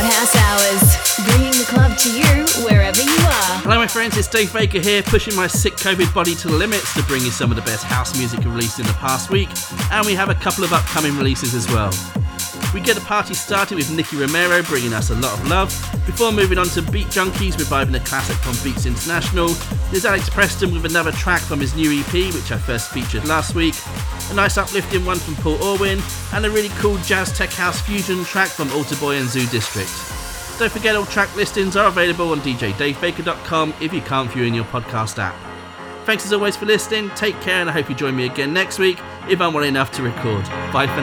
Hot House Hours, bringing the club to you wherever you are. Hello, my friends, it's Dave Baker here, pushing my sick COVID body to the limits to bring you some of the best house music released in the past week, and we have a couple of upcoming releases as well. We get the party started with Nicky Romero bringing us a lot of love, before moving on to Beat Junkies reviving a classic from Beats International. There's Alex Preston with another track from his new EP, which I first featured last week, a nice uplifting one from Paul Orwin, and a really cool jazz tech house fusion track from Alter Boy and Zoo District. Don't forget all track listings are available on djdavebaker.com if you can't view in your podcast app. Thanks as always for listening, take care, and I hope you join me again next week if I'm well enough to record. Bye for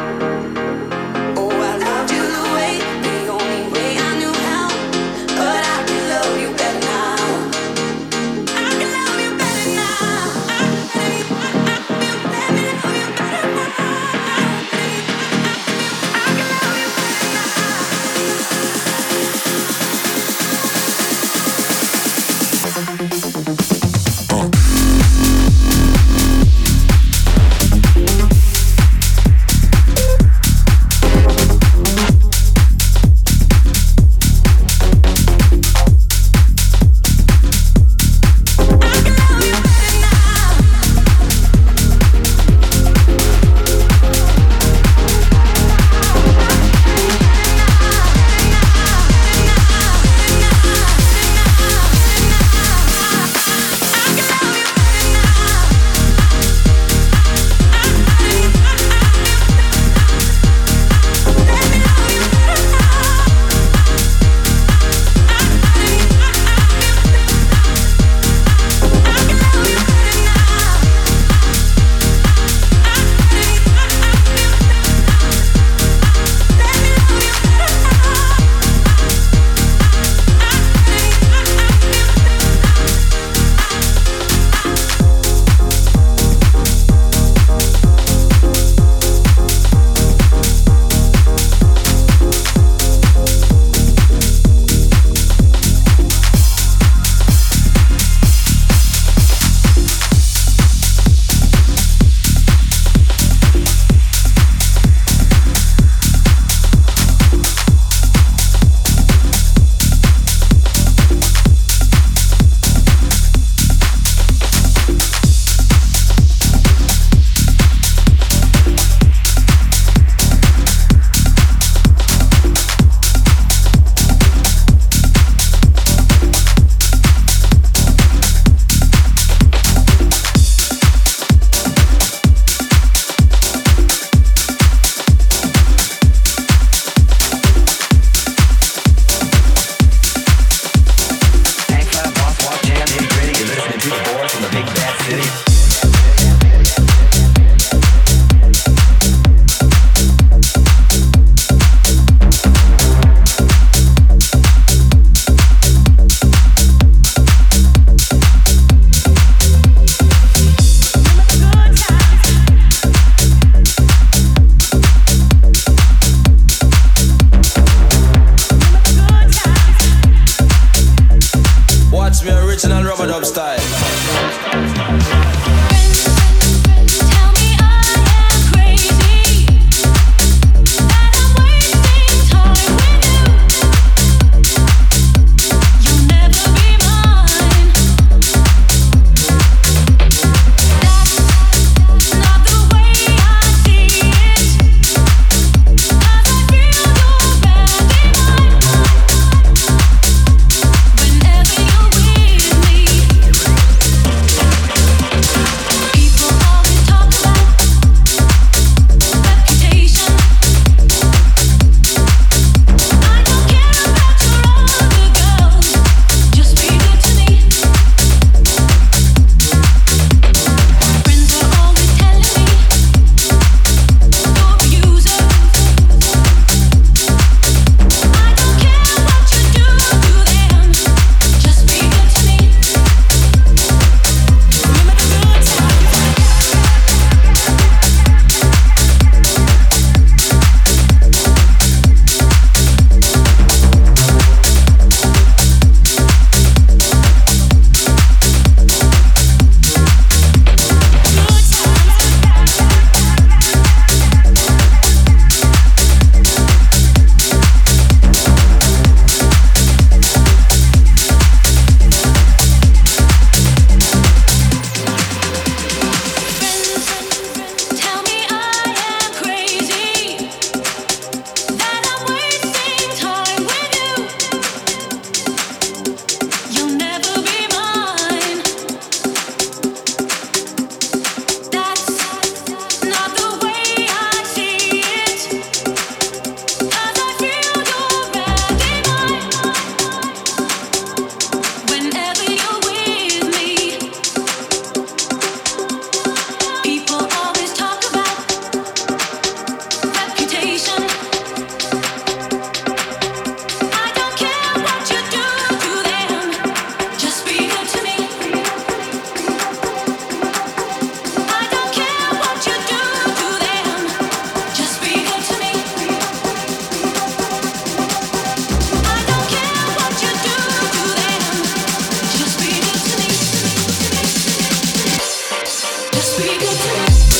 Must be good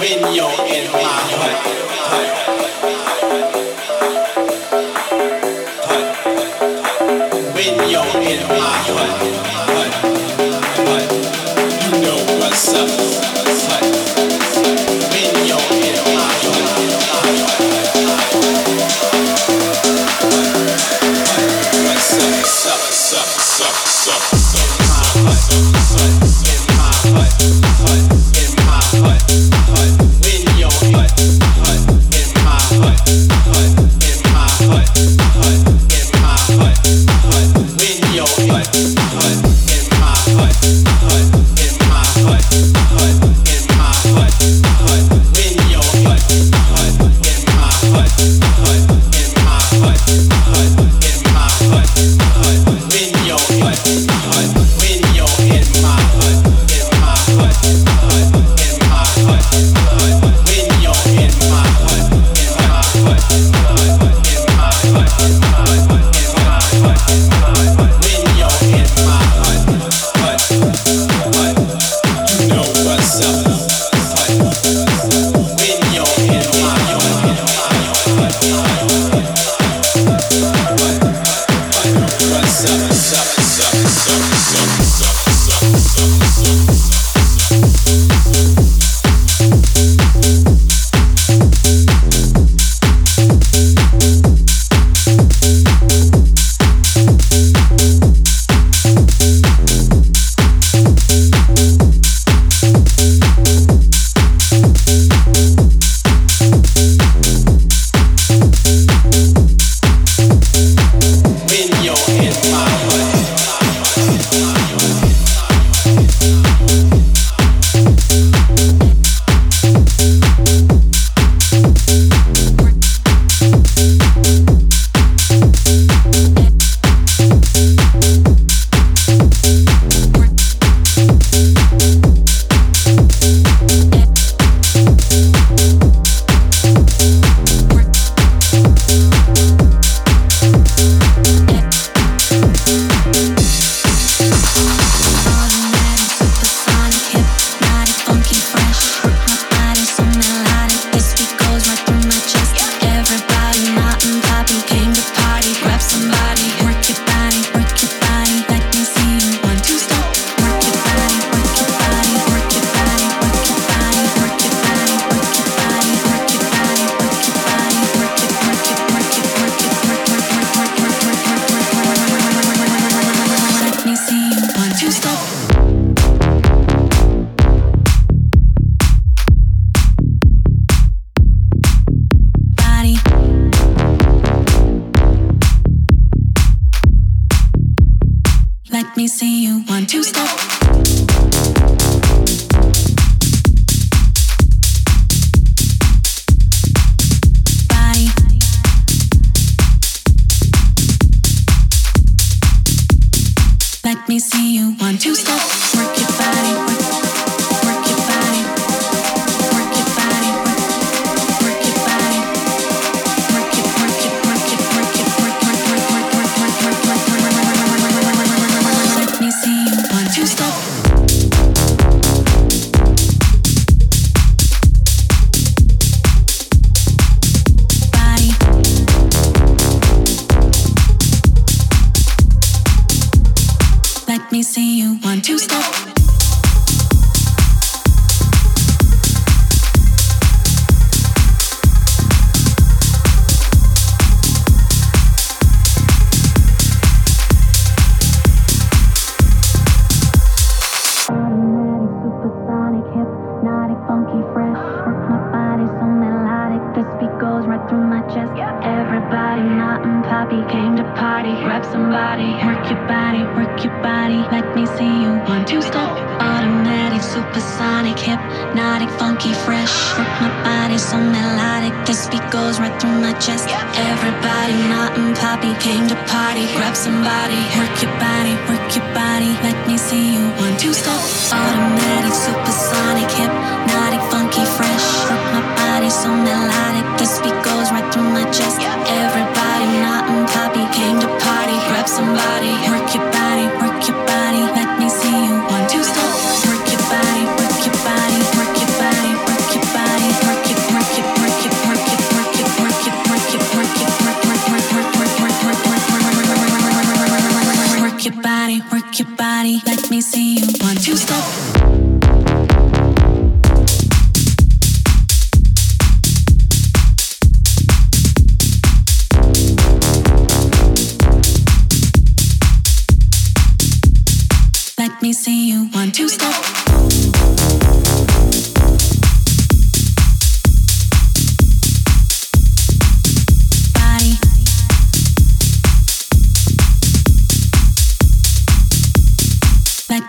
Work your body, work your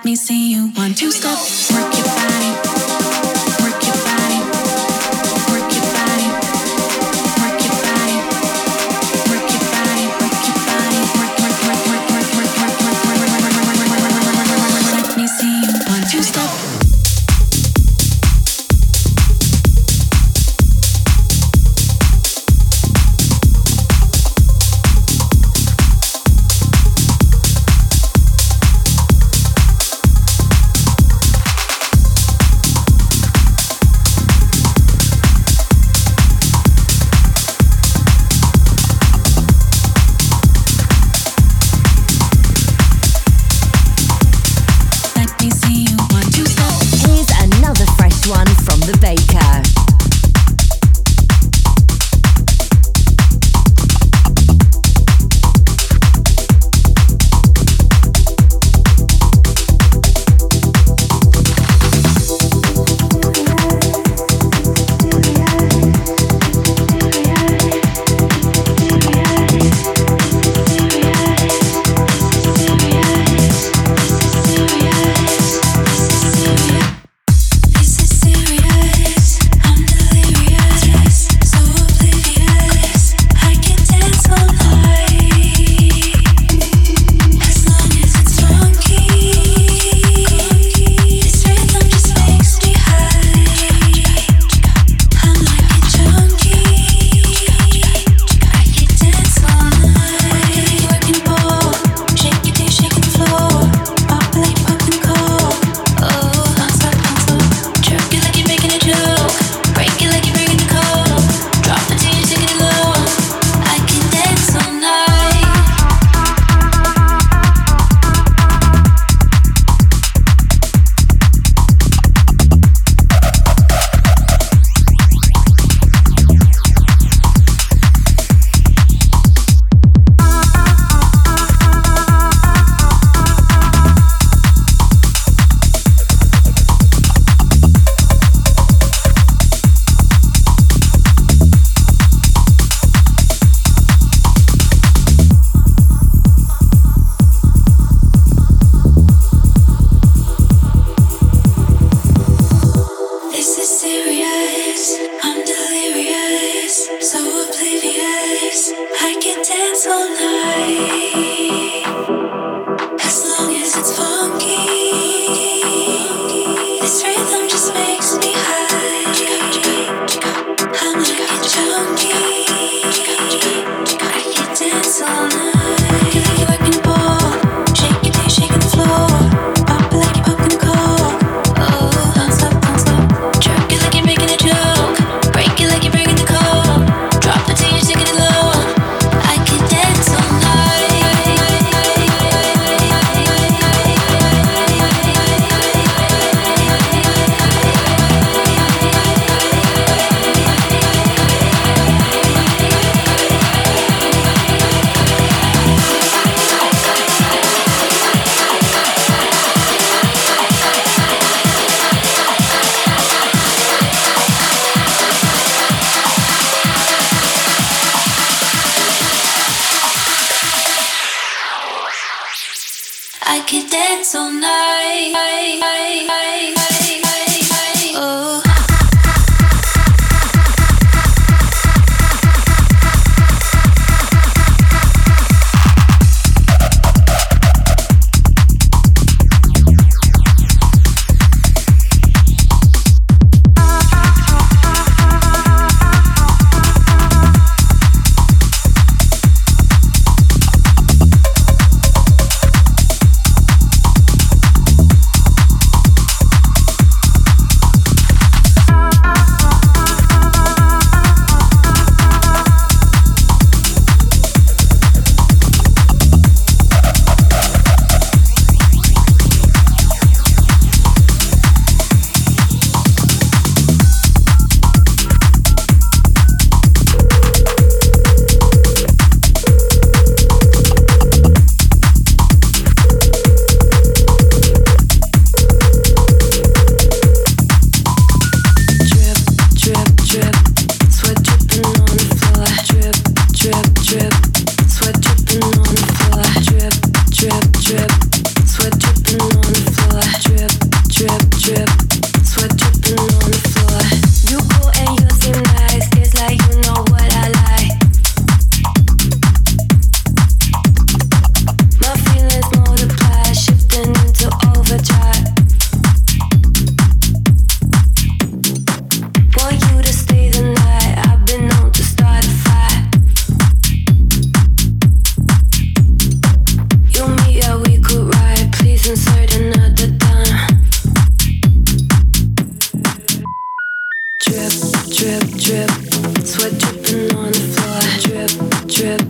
me see you. One, two, step, work your body.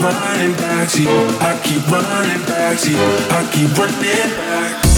running back to you. I keep running back to you. I keep running back.